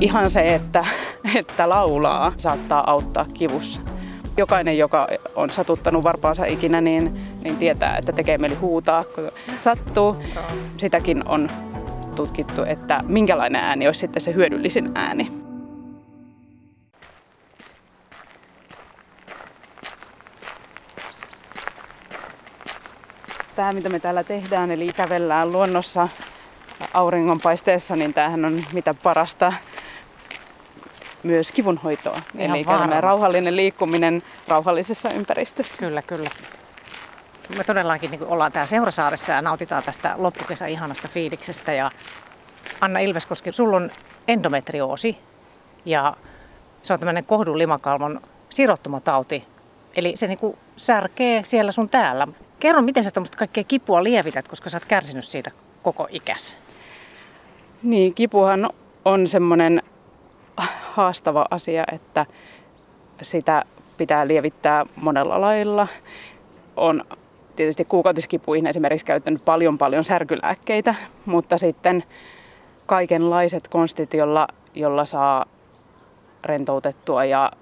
ihan se, että, että laulaa saattaa auttaa kivussa. Jokainen, joka on satuttanut varpaansa ikinä, niin, niin tietää, että tekee mieli huutaa, kun sattuu. Sitäkin on tutkittu, että minkälainen ääni olisi sitten se hyödyllisin ääni. Tämä, mitä me täällä tehdään, eli kävellään luonnossa auringonpaisteessa, niin tämähän on mitä parasta myös kivunhoitoa. Ihan Eli tämmöinen rauhallinen liikkuminen rauhallisessa ympäristössä. Kyllä, kyllä. Me todellakin niin ollaan täällä Seurasaaressa ja nautitaan tästä loppukesän ihanasta fiiliksestä. Ja Anna Ilveskoski, sulla on endometrioosi ja se on tämmöinen kohdun limakalvon sirottumatauti. Eli se niin kuin särkee siellä sun täällä. Kerro, miten sä tuommoista kaikkea kipua lievität, koska sä oot kärsinyt siitä koko ikäs. Niin, kipuhan on semmoinen haastava asia, että sitä pitää lievittää monella lailla. On tietysti kuukautiskipuihin esimerkiksi käyttänyt paljon paljon särkylääkkeitä, mutta sitten kaikenlaiset konstit, jolla, jolla saa rentoutettua ja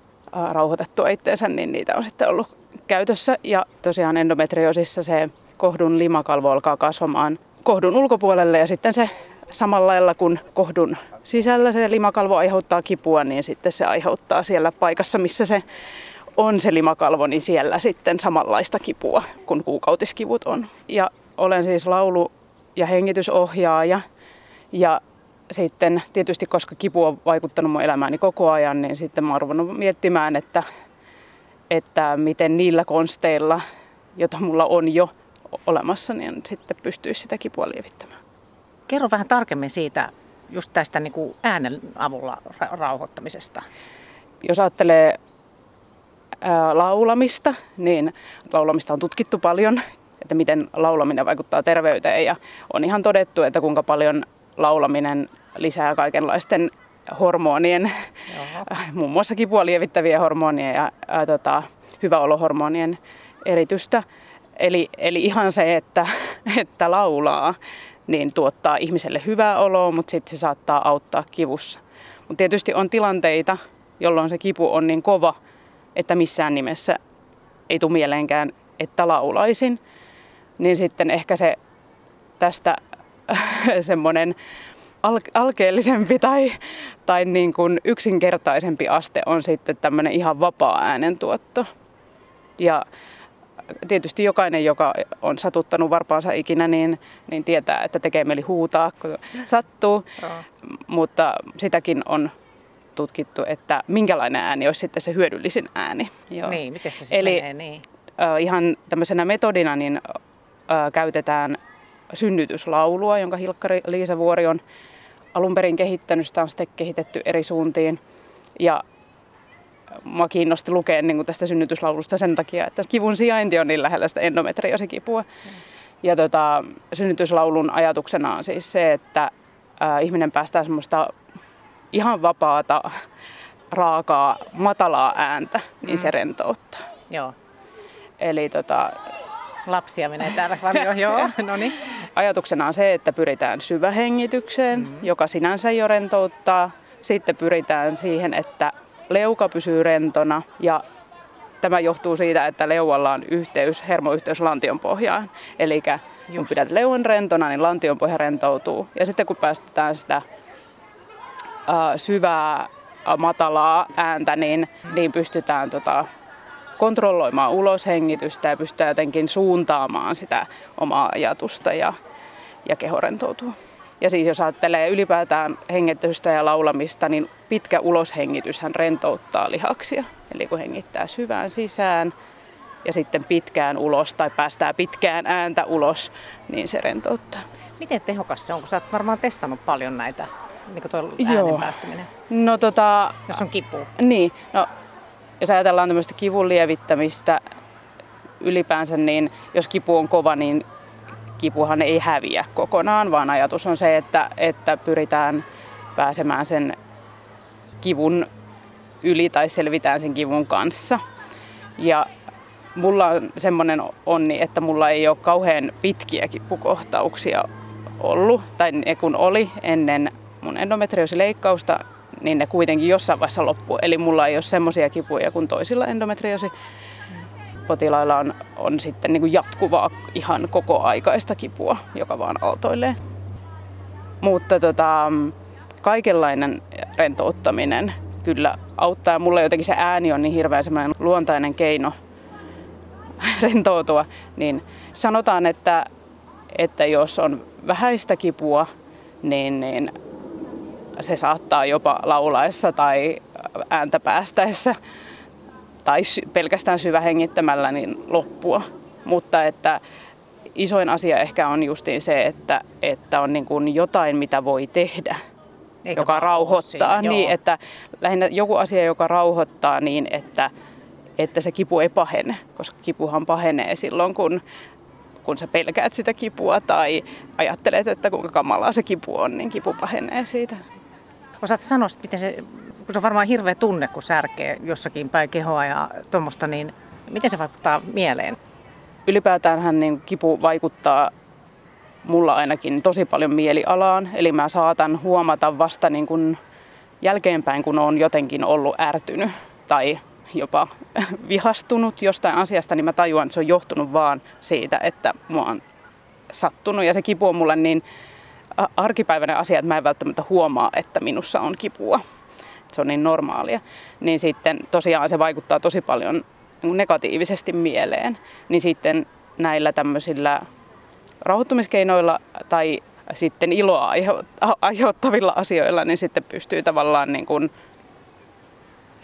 rauhoitettua itseensä, niin niitä on sitten ollut käytössä. Ja tosiaan endometriosissa se kohdun limakalvo alkaa kasvamaan kohdun ulkopuolelle ja sitten se samalla lailla kuin kohdun sisällä se limakalvo aiheuttaa kipua, niin sitten se aiheuttaa siellä paikassa, missä se on se limakalvo, niin siellä sitten samanlaista kipua kuin kuukautiskivut on. Ja olen siis laulu- ja hengitysohjaaja ja sitten tietysti, koska kipu on vaikuttanut mun elämääni koko ajan, niin sitten mä oon ruvennut miettimään, että, että miten niillä konsteilla, joita mulla on jo olemassa, niin sitten pystyisi sitä kipua lievittämään. Kerro vähän tarkemmin siitä, just tästä niin kuin äänen avulla ra- rauhoittamisesta. Jos ajattelee ää, laulamista, niin laulamista on tutkittu paljon, että miten laulaminen vaikuttaa terveyteen ja on ihan todettu, että kuinka paljon laulaminen lisää kaikenlaisten hormonien, Jaha. muun muassa kipua lievittäviä hormonien ja ää, tota, hyväolohormonien eritystä. Eli, eli ihan se, että, että laulaa, niin tuottaa ihmiselle hyvää oloa, mutta sitten se saattaa auttaa kivussa. Mutta tietysti on tilanteita, jolloin se kipu on niin kova, että missään nimessä ei tule mieleenkään, että laulaisin. Niin sitten ehkä se tästä semmoinen alkeellisempi tai, tai niin kuin yksinkertaisempi aste on sitten tämmöinen ihan vapaa äänentuotto. Ja tietysti jokainen, joka on satuttanut varpaansa ikinä, niin, niin tietää, että tekee mieli huutaa, kun sattuu. Mutta sitäkin on tutkittu, että minkälainen ääni olisi sitten se hyödyllisin ääni. Joo. Niin, miten se sitten Eli, menee? Niin. Äh, ihan tämmöisenä metodina niin äh, käytetään synnytyslaulua, jonka Hilkkari Liisa Vuori on alun perin kehittänyt. Sitä on sitten kehitetty eri suuntiin. Ja mua kiinnosti lukea niin kuin tästä synnytyslaulusta sen takia, että kivun sijainti on niin lähellä sitä endometriosikipua. Mm. Ja tota, synnytyslaulun ajatuksena on siis se, että ää, ihminen päästää semmoista ihan vapaata, raakaa, matalaa ääntä, niin mm. se rentouttaa. Joo. Eli tota, Lapsia menee täällä paljon, joo. No niin. Ajatuksena on se, että pyritään syvähengitykseen, mm. joka sinänsä jo rentouttaa. Sitten pyritään siihen, että leuka pysyy rentona ja tämä johtuu siitä, että leualla on yhteys, hermoyhteys lantionpohjaan. Eli kun pidät leuan rentona, niin lantionpohja rentoutuu. Ja sitten kun päästetään sitä uh, syvää, matalaa ääntä, niin, niin pystytään tota, kontrolloimaan uloshengitystä ja pystytään jotenkin suuntaamaan sitä omaa ajatusta ja, ja keho rentoutuu. Ja siis jos ajattelee ylipäätään hengitystä ja laulamista, niin pitkä uloshengitys hän rentouttaa lihaksia. Eli kun hengittää syvään sisään ja sitten pitkään ulos tai päästää pitkään ääntä ulos, niin se rentouttaa. Miten tehokas se on, kun sä oot varmaan testannut paljon näitä, niin kuin tuo äänen Joo. päästäminen? No tota... Jos on kipu. Niin, no jos ajatellaan tämmöistä kivun lievittämistä ylipäänsä, niin jos kipu on kova, niin kipuhan ei häviä kokonaan, vaan ajatus on se, että, että pyritään pääsemään sen kivun yli tai selvitään sen kivun kanssa. Ja mulla on semmoinen onni, että mulla ei ole kauhean pitkiä kipukohtauksia ollut, tai ne kun oli ennen mun endometriosileikkausta, niin ne kuitenkin jossain vaiheessa loppuu. Eli mulla ei ole semmoisia kipuja kuin toisilla endometriosi potilailla on, on sitten niin kuin jatkuvaa ihan koko aikaista kipua, joka vaan aaltoilee. Mutta tota, kaikenlainen rentouttaminen kyllä auttaa. Mulle jotenkin se ääni on niin hirveän semmoinen luontainen keino rentoutua. Niin sanotaan, että, että jos on vähäistä kipua, niin, niin se saattaa jopa laulaessa tai ääntä päästäessä tai pelkästään syvähengittämällä niin loppua. Mutta että isoin asia ehkä on justiin se, että, että on niin kuin jotain, mitä voi tehdä, Eikä joka rauhoittaa. Siinä, niin, että lähinnä joku asia, joka rauhoittaa niin, että, että se kipu ei pahene, koska kipuhan pahenee silloin, kun, kun sä pelkäät sitä kipua tai ajattelet, että kuinka kamalaa se kipu on, niin kipu pahenee siitä. Osaatko sanoa, miten se se on varmaan hirveä tunne, kun särkee jossakin päin kehoa ja tuommoista, niin miten se vaikuttaa mieleen? Ylipäätään niin kipu vaikuttaa mulla ainakin tosi paljon mielialaan. Eli mä saatan huomata vasta niin kuin jälkeenpäin, kun on jotenkin ollut ärtynyt tai jopa vihastunut jostain asiasta, niin mä tajuan, että se on johtunut vaan siitä, että mua on sattunut. Ja se kipu on mulle niin arkipäiväinen asia, että mä en välttämättä huomaa, että minussa on kipua se on niin normaalia, niin sitten tosiaan se vaikuttaa tosi paljon negatiivisesti mieleen. Niin sitten näillä tämmöisillä rauhoittumiskeinoilla tai sitten iloa aiheuttavilla asioilla, niin sitten pystyy tavallaan niin kuin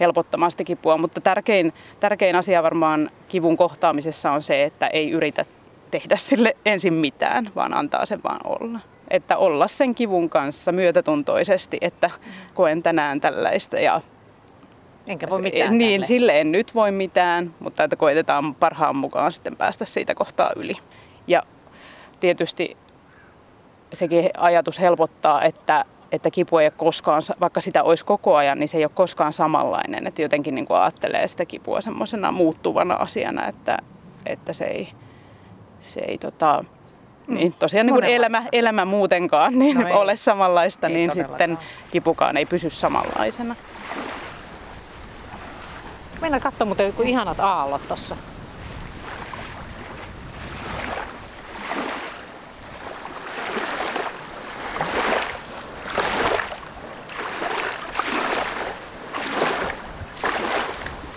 helpottamaan sitä kipua. Mutta tärkein, tärkein asia varmaan kivun kohtaamisessa on se, että ei yritä tehdä sille ensin mitään, vaan antaa sen vaan olla että olla sen kivun kanssa myötätuntoisesti, että koen tänään tällaista ja Enkä voi mitään. Niin, tälle. sille en nyt voi mitään, mutta että koitetaan parhaan mukaan sitten päästä siitä kohtaa yli. Ja tietysti sekin ajatus helpottaa, että, että kipu ei ole koskaan, vaikka sitä olisi koko ajan, niin se ei ole koskaan samanlainen. Että jotenkin niin kuin ajattelee sitä kipua semmoisena muuttuvana asiana, että, että se ei, se ei tota. Niin tosiaan niin kuin elämä, elämä muutenkaan niin no ei, ole samanlaista, ei niin sitten kipukaan ei pysy samanlaisena. Mennään katsomaan mutta joku ihanat aallot tuossa.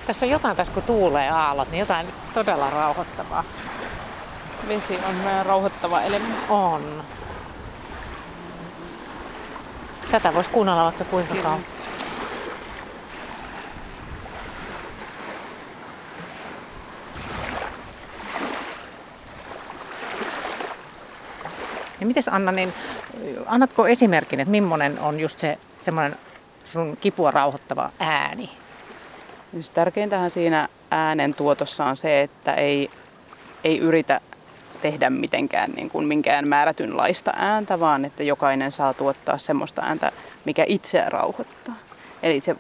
Tässä on jotain tässä, kun tuulee aallot, niin jotain todella rauhoittavaa. Vesi on rauhoittava elementti. On. Tätä voisi kuunnella vaikka kuinka kauan. Ja mites Anna, niin annatko esimerkin, että millainen on just se semmoinen sun kipua rauhoittava ääni? Siis tärkeintähän siinä äänen tuotossa on se, että ei, ei yritä tehdä mitenkään niin kuin minkään määrätynlaista ääntä, vaan että jokainen saa tuottaa semmoista ääntä, mikä itseä rauhoittaa. Eli se,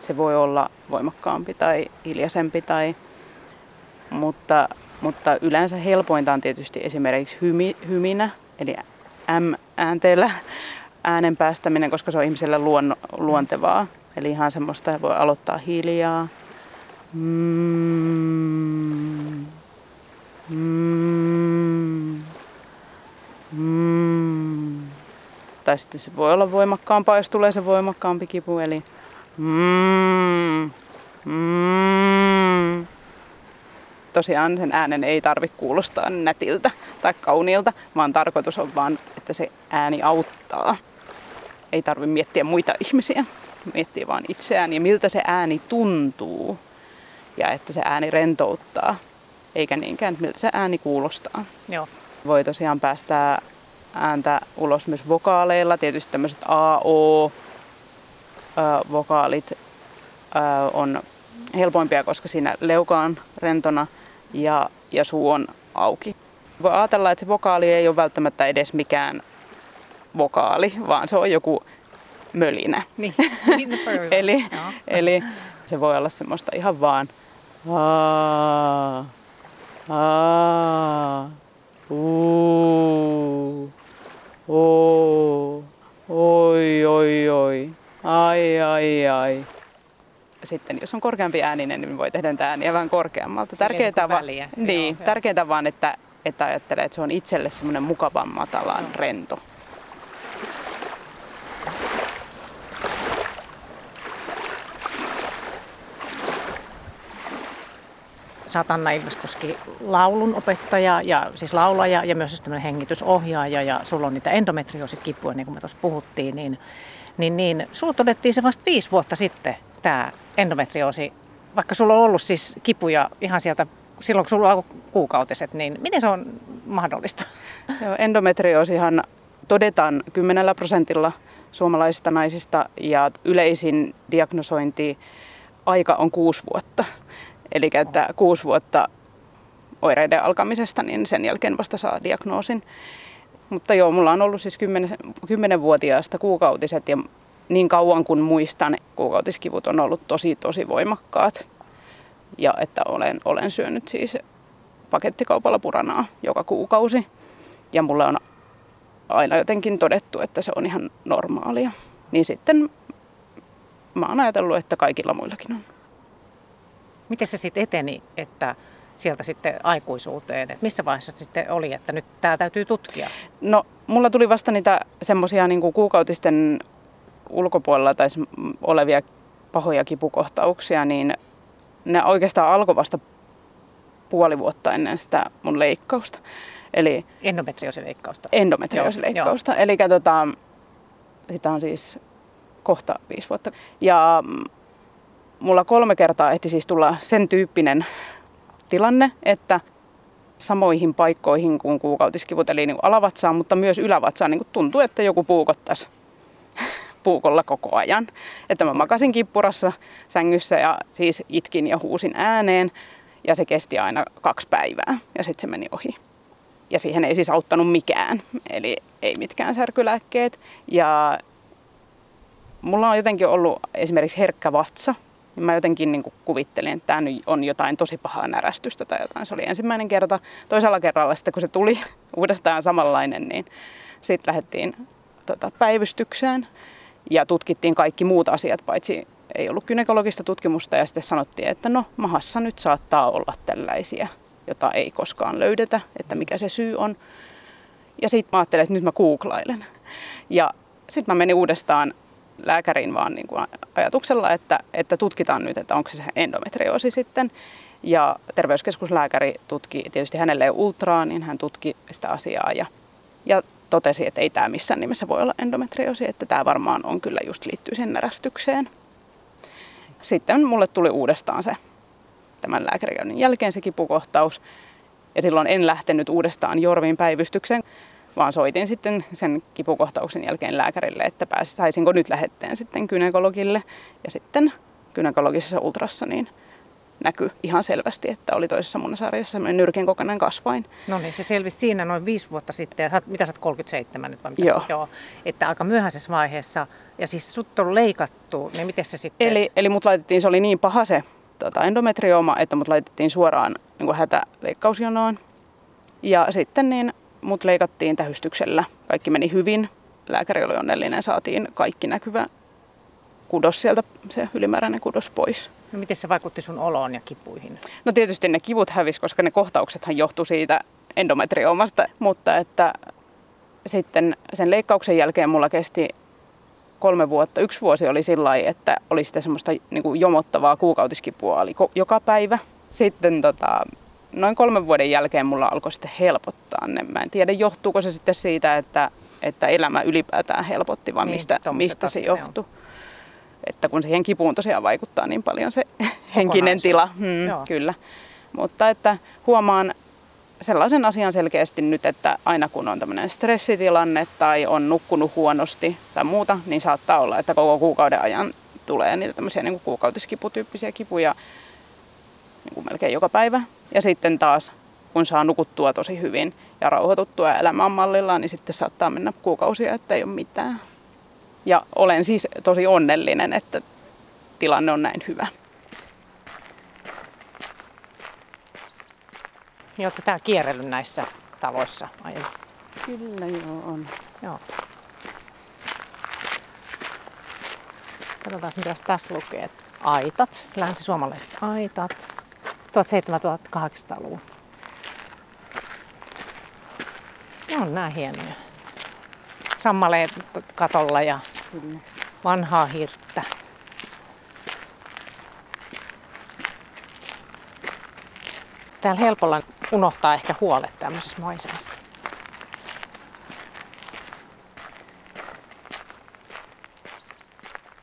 se voi olla voimakkaampi tai hiljaisempi, tai, mutta, mutta yleensä helpointa on tietysti esimerkiksi hymi, hyminä, eli M-äänteellä äänen päästäminen, koska se on ihmiselle luon, luontevaa. Eli ihan semmoista voi aloittaa hiljaa. Mm. Mm. Mm. Tai sitten se voi olla voimakkaampaa, jos tulee se voimakkaampi kipu, eli mm. Mm. Tosiaan sen äänen ei tarvitse kuulostaa nätiltä tai kauniilta, vaan tarkoitus on vaan, että se ääni auttaa. Ei tarvitse miettiä muita ihmisiä, miettiä vaan itseään ja miltä se ääni tuntuu ja että se ääni rentouttaa eikä niinkään, miltä se ääni kuulostaa. Joo. Voi tosiaan päästää ääntä ulos myös vokaaleilla, tietysti tämmöiset A-O vokaalit on helpoimpia, koska siinä leuka on rentona ja, ja suu on auki. Voi ajatella, että se vokaali ei ole välttämättä edes mikään vokaali, vaan se on joku mölinä. Niin, niin eli, eli se voi olla semmoista ihan vaan Aa. Aa. Uu. Oo. Oi, oi, oi. Ai, ai, ai. Sitten jos on korkeampi ääninen, niin voi tehdä niitä ääniä vähän korkeammalta. Tärkeintä, va- niin, Joo, tärkeintä vaan, että, että ajattelee, että se on itselle semmoinen mukavan matalan rento. Sä oot Anna Ilveskoski laulun opettaja ja siis laulaja ja myös tämmöinen hengitysohjaaja ja sulla on niitä endometriosikipuja, niin kuin me tuossa puhuttiin, niin, niin, niin sulla todettiin se vasta viisi vuotta sitten, tämä endometrioosi, vaikka sulla on ollut siis kipuja ihan sieltä silloin, kun sulla on kuukautiset, niin miten se on mahdollista? Joo, endometrioosihan todetaan 10 prosentilla suomalaisista naisista ja yleisin diagnosointi aika on kuusi vuotta. Eli että kuusi vuotta oireiden alkamisesta, niin sen jälkeen vasta saa diagnoosin. Mutta joo, mulla on ollut siis 10, vuotiaasta kuukautiset ja niin kauan kuin muistan, kuukautiskivut on ollut tosi tosi voimakkaat. Ja että olen, olen syönyt siis pakettikaupalla puranaa joka kuukausi. Ja mulle on aina jotenkin todettu, että se on ihan normaalia. Niin sitten mä oon ajatellut, että kaikilla muillakin on. Miten se sitten eteni, että sieltä sitten aikuisuuteen, että missä vaiheessa sitten oli, että nyt tämä täytyy tutkia? No, mulla tuli vasta niitä semmoisia niin kuukautisten ulkopuolella tai olevia pahoja kipukohtauksia, niin ne oikeastaan alkoi vasta puoli vuotta ennen sitä mun leikkausta. Eli endometriosileikkausta. Endometriosileikkausta. Eli tota, sitä on siis kohta viisi vuotta. Ja mulla kolme kertaa ehti siis tulla sen tyyppinen tilanne, että samoihin paikkoihin kuin kuukautiskivut, eli niin alavatsaan, mutta myös ylävatsaan niin tuntuu, että joku puukottaisi puukolla koko ajan. Että mä makasin kippurassa sängyssä ja siis itkin ja huusin ääneen ja se kesti aina kaksi päivää ja sitten se meni ohi. Ja siihen ei siis auttanut mikään, eli ei mitkään särkylääkkeet. Ja mulla on jotenkin ollut esimerkiksi herkkä vatsa, niin mä jotenkin niin kuin kuvittelin, että tämä on jotain tosi pahaa närästystä tai jotain. Se oli ensimmäinen kerta. Toisella kerralla sitten, kun se tuli uudestaan samanlainen, niin sitten lähdettiin tota, päivystykseen ja tutkittiin kaikki muut asiat, paitsi ei ollut gynekologista tutkimusta ja sitten sanottiin, että no mahassa nyt saattaa olla tällaisia, jota ei koskaan löydetä, että mikä se syy on. Ja sitten mä ajattelin, että nyt mä googlailen. Ja sitten mä menin uudestaan lääkäriin vaan niin kuin ajatuksella, että, että tutkitaan nyt, että onko se endometrioosi sitten. Ja terveyskeskuslääkäri tutki tietysti hänelle ultraa, niin hän tutki sitä asiaa ja, ja totesi, että ei tämä missään nimessä voi olla endometrioosi, että tämä varmaan on kyllä just liittyy sen närästykseen. Sitten mulle tuli uudestaan se tämän lääkärikäynnin jälkeen se kipukohtaus. Ja silloin en lähtenyt uudestaan Jorvin päivystykseen, vaan soitin sitten sen kipukohtauksen jälkeen lääkärille, että pääs, saisinko nyt lähetteen sitten gynekologille. Ja sitten gynekologisessa ultrassa niin näkyi ihan selvästi, että oli toisessa munasarjassa semmoinen nyrkin kokoinen kasvain. No niin, se selvisi siinä noin viisi vuotta sitten, ja sä, mitä sä oot 37 nyt vai mitä? Joo. Joo. Että aika myöhäisessä vaiheessa, ja siis sut on leikattu, niin miten se sitten? Eli, eli mut laitettiin, se oli niin paha se tota, endometriooma, että mut laitettiin suoraan niin hätäleikkausjonoon. Ja sitten niin mut leikattiin tähystyksellä. Kaikki meni hyvin. Lääkäri oli onnellinen, saatiin kaikki näkyvä kudos sieltä, se ylimääräinen kudos pois. No miten se vaikutti sun oloon ja kipuihin? No tietysti ne kivut hävisi, koska ne kohtauksethan johtui siitä endometriomasta, mutta että sitten sen leikkauksen jälkeen mulla kesti kolme vuotta. Yksi vuosi oli sillä että oli sitä semmoista niin kuin jomottavaa kuukautiskipua oli joka päivä. Sitten tota, noin kolmen vuoden jälkeen mulla alkoi sitten helpottaa ne. Mä en tiedä, johtuuko se sitten siitä, että, että elämä ylipäätään helpotti, vai niin, mistä, mistä se johtuu. Että kun siihen kipuun tosiaan vaikuttaa niin paljon se henkinen tila. Hmm, kyllä. Mutta että huomaan sellaisen asian selkeästi nyt, että aina kun on tämmöinen stressitilanne tai on nukkunut huonosti tai muuta, niin saattaa olla, että koko kuukauden ajan tulee niitä tämmöisiä niin kuin kuukautiskiputyyppisiä kipuja niin kuin melkein joka päivä. Ja sitten taas, kun saa nukuttua tosi hyvin ja rauhoituttua ja elämä on mallillaan, niin sitten saattaa mennä kuukausia, että ei ole mitään. Ja olen siis tosi onnellinen, että tilanne on näin hyvä. Niin oletko tää kierrellyt näissä taloissa aiemmin? Kyllä joo on. Joo. Katsotaan, mitä tässä lukee. Aitat, länsisuomalaiset aitat, 1700-1800-luvun. On nämä hienoja. Sammaleet katolla ja vanhaa hirttä. Täällä helpolla unohtaa ehkä huolet tämmöisessä maisemassa.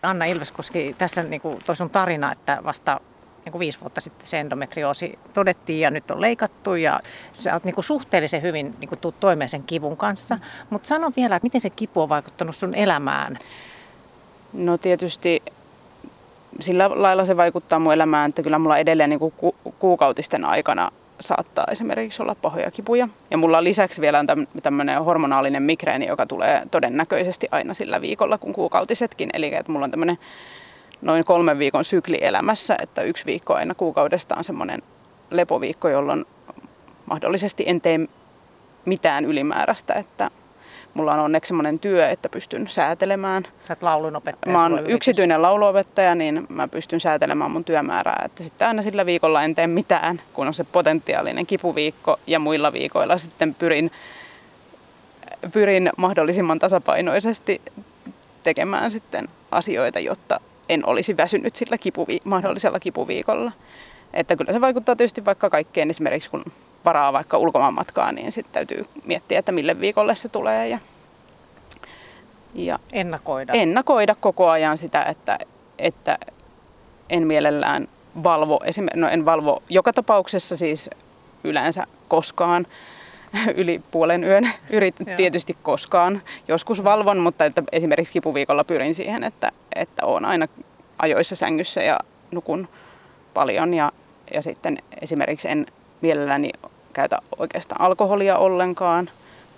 Anna Ilveskoski, tässä niin kuin toi sun tarina, että vasta niin kuin viisi vuotta sitten se endometrioosi todettiin ja nyt on leikattu ja sä oot niin kuin suhteellisen hyvin niin kuin tuut toimeen sen kivun kanssa. Mutta sano vielä, että miten se kipu on vaikuttanut sun elämään? No tietysti sillä lailla se vaikuttaa mun elämään, että kyllä mulla edelleen niin kuin ku- kuukautisten aikana saattaa esimerkiksi olla pahoja kipuja. Ja mulla lisäksi vielä on tämmöinen hormonaalinen migreeni, joka tulee todennäköisesti aina sillä viikolla kuin kuukautisetkin. Eli että mulla on tämmöinen noin kolmen viikon sykli elämässä, että yksi viikko aina kuukaudesta on semmoinen lepoviikko, jolloin mahdollisesti en tee mitään ylimääräistä, että mulla on onneksi semmoinen työ, että pystyn säätelemään. Sä oot laulunopettaja. Mä oon yksityinen lauluopettaja, niin mä pystyn säätelemään mun työmäärää. Että sitten aina sillä viikolla en tee mitään, kun on se potentiaalinen kipuviikko ja muilla viikoilla sitten pyrin, pyrin mahdollisimman tasapainoisesti tekemään sitten asioita, jotta en olisi väsynyt sillä kipuvi- mahdollisella kipuviikolla. Että kyllä se vaikuttaa tietysti vaikka kaikkeen, esimerkiksi kun varaa vaikka ulkomaanmatkaa, niin sitten täytyy miettiä, että mille viikolle se tulee ja, ja ennakoida. ennakoida koko ajan sitä, että, että en mielellään valvo, esimerkiksi, no en valvo joka tapauksessa siis yleensä koskaan yli puolen yön, yrit, tietysti koskaan. Joskus valvon, mutta että esimerkiksi kipuviikolla pyrin siihen, että, että olen aina ajoissa sängyssä ja nukun paljon ja, ja sitten esimerkiksi en mielelläni käytä oikeastaan alkoholia ollenkaan,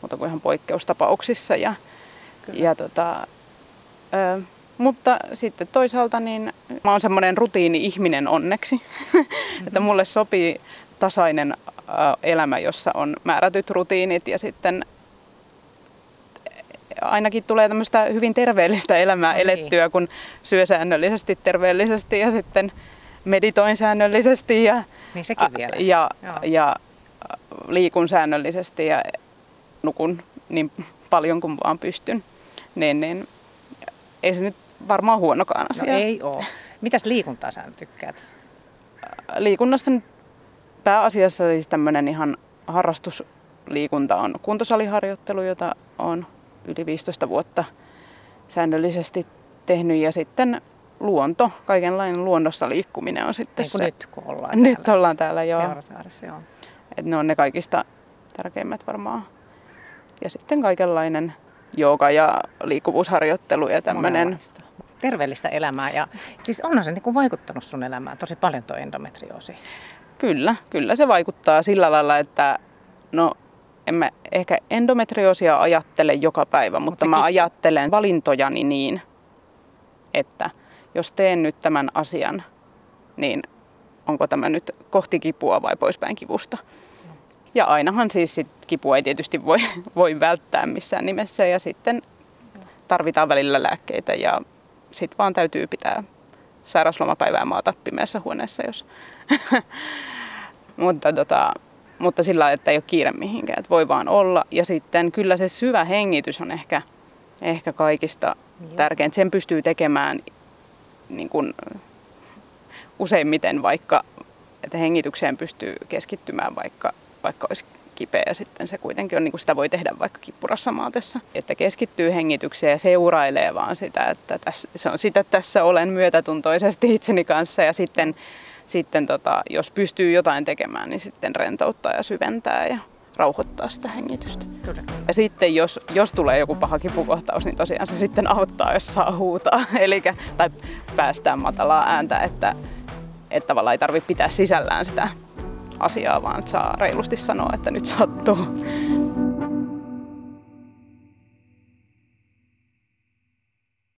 mutta kuin ihan poikkeustapauksissa. Ja, ja tota, ö, mutta sitten toisaalta niin mä oon semmoinen rutiini-ihminen onneksi, mm-hmm. että mulle sopii tasainen elämä, jossa on määrätyt rutiinit ja sitten ainakin tulee tämmöistä hyvin terveellistä elämää niin. elettyä, kun syö säännöllisesti terveellisesti ja sitten meditoin säännöllisesti ja, niin sekin vielä. ja, ja liikun säännöllisesti ja nukun niin paljon kuin vaan pystyn, niin, niin ei se nyt varmaan huonokaan no asia. No ei ole. Mitäs liikuntaa sä tykkäät? Liikunnasta nyt pääasiassa siis tämmöinen ihan harrastusliikunta on kuntosaliharjoittelu, jota on yli 15 vuotta säännöllisesti tehnyt ja sitten luonto, kaikenlainen luonnossa liikkuminen on sitten se. nyt kun ollaan täällä. Nyt ollaan täällä, joo. Joo. Et ne on ne kaikista tärkeimmät varmaan. Ja sitten kaikenlainen jooga ja liikkuvuusharjoittelu ja tämmöinen. Terveellistä elämää ja siis onhan se niin vaikuttanut sun elämään tosi paljon tuo endometrioosi. Kyllä, kyllä se vaikuttaa sillä lailla, että no en mä ehkä endometrioosia ajattele joka päivä, mutta Mut mä ajattelen valintojani niin, että jos teen nyt tämän asian, niin onko tämä nyt kohti kipua vai poispäin kivusta. Ja ainahan siis sit kipua ei tietysti voi, voi välttää missään nimessä ja sitten tarvitaan välillä lääkkeitä ja sitten vaan täytyy pitää sairauslomapäivää maata pimeässä huoneessa, jos... mutta, tota, mutta sillä että ei ole kiire mihinkään, että voi vaan olla. Ja sitten kyllä se syvä hengitys on ehkä, ehkä kaikista tärkein. Sen pystyy tekemään niin kuin useimmiten vaikka, että hengitykseen pystyy keskittymään vaikka, vaikka olisi kipeä ja sitten se kuitenkin on, niin kuin sitä voi tehdä vaikka kippurassa maatessa. Että keskittyy hengitykseen ja seurailee vaan sitä, että tässä, se on sitä, että tässä olen myötätuntoisesti itseni kanssa ja sitten, sitten tota, jos pystyy jotain tekemään, niin sitten rentouttaa ja syventää ja rauhoittaa sitä hengitystä. Kyllä. Ja sitten jos, jos tulee joku paha kipukohtaus, niin tosiaan se sitten auttaa, jos saa huutaa. Eli, tai päästään matalaa ääntä, että, että tavallaan ei tarvitse pitää sisällään sitä asiaa, vaan saa reilusti sanoa, että nyt sattuu.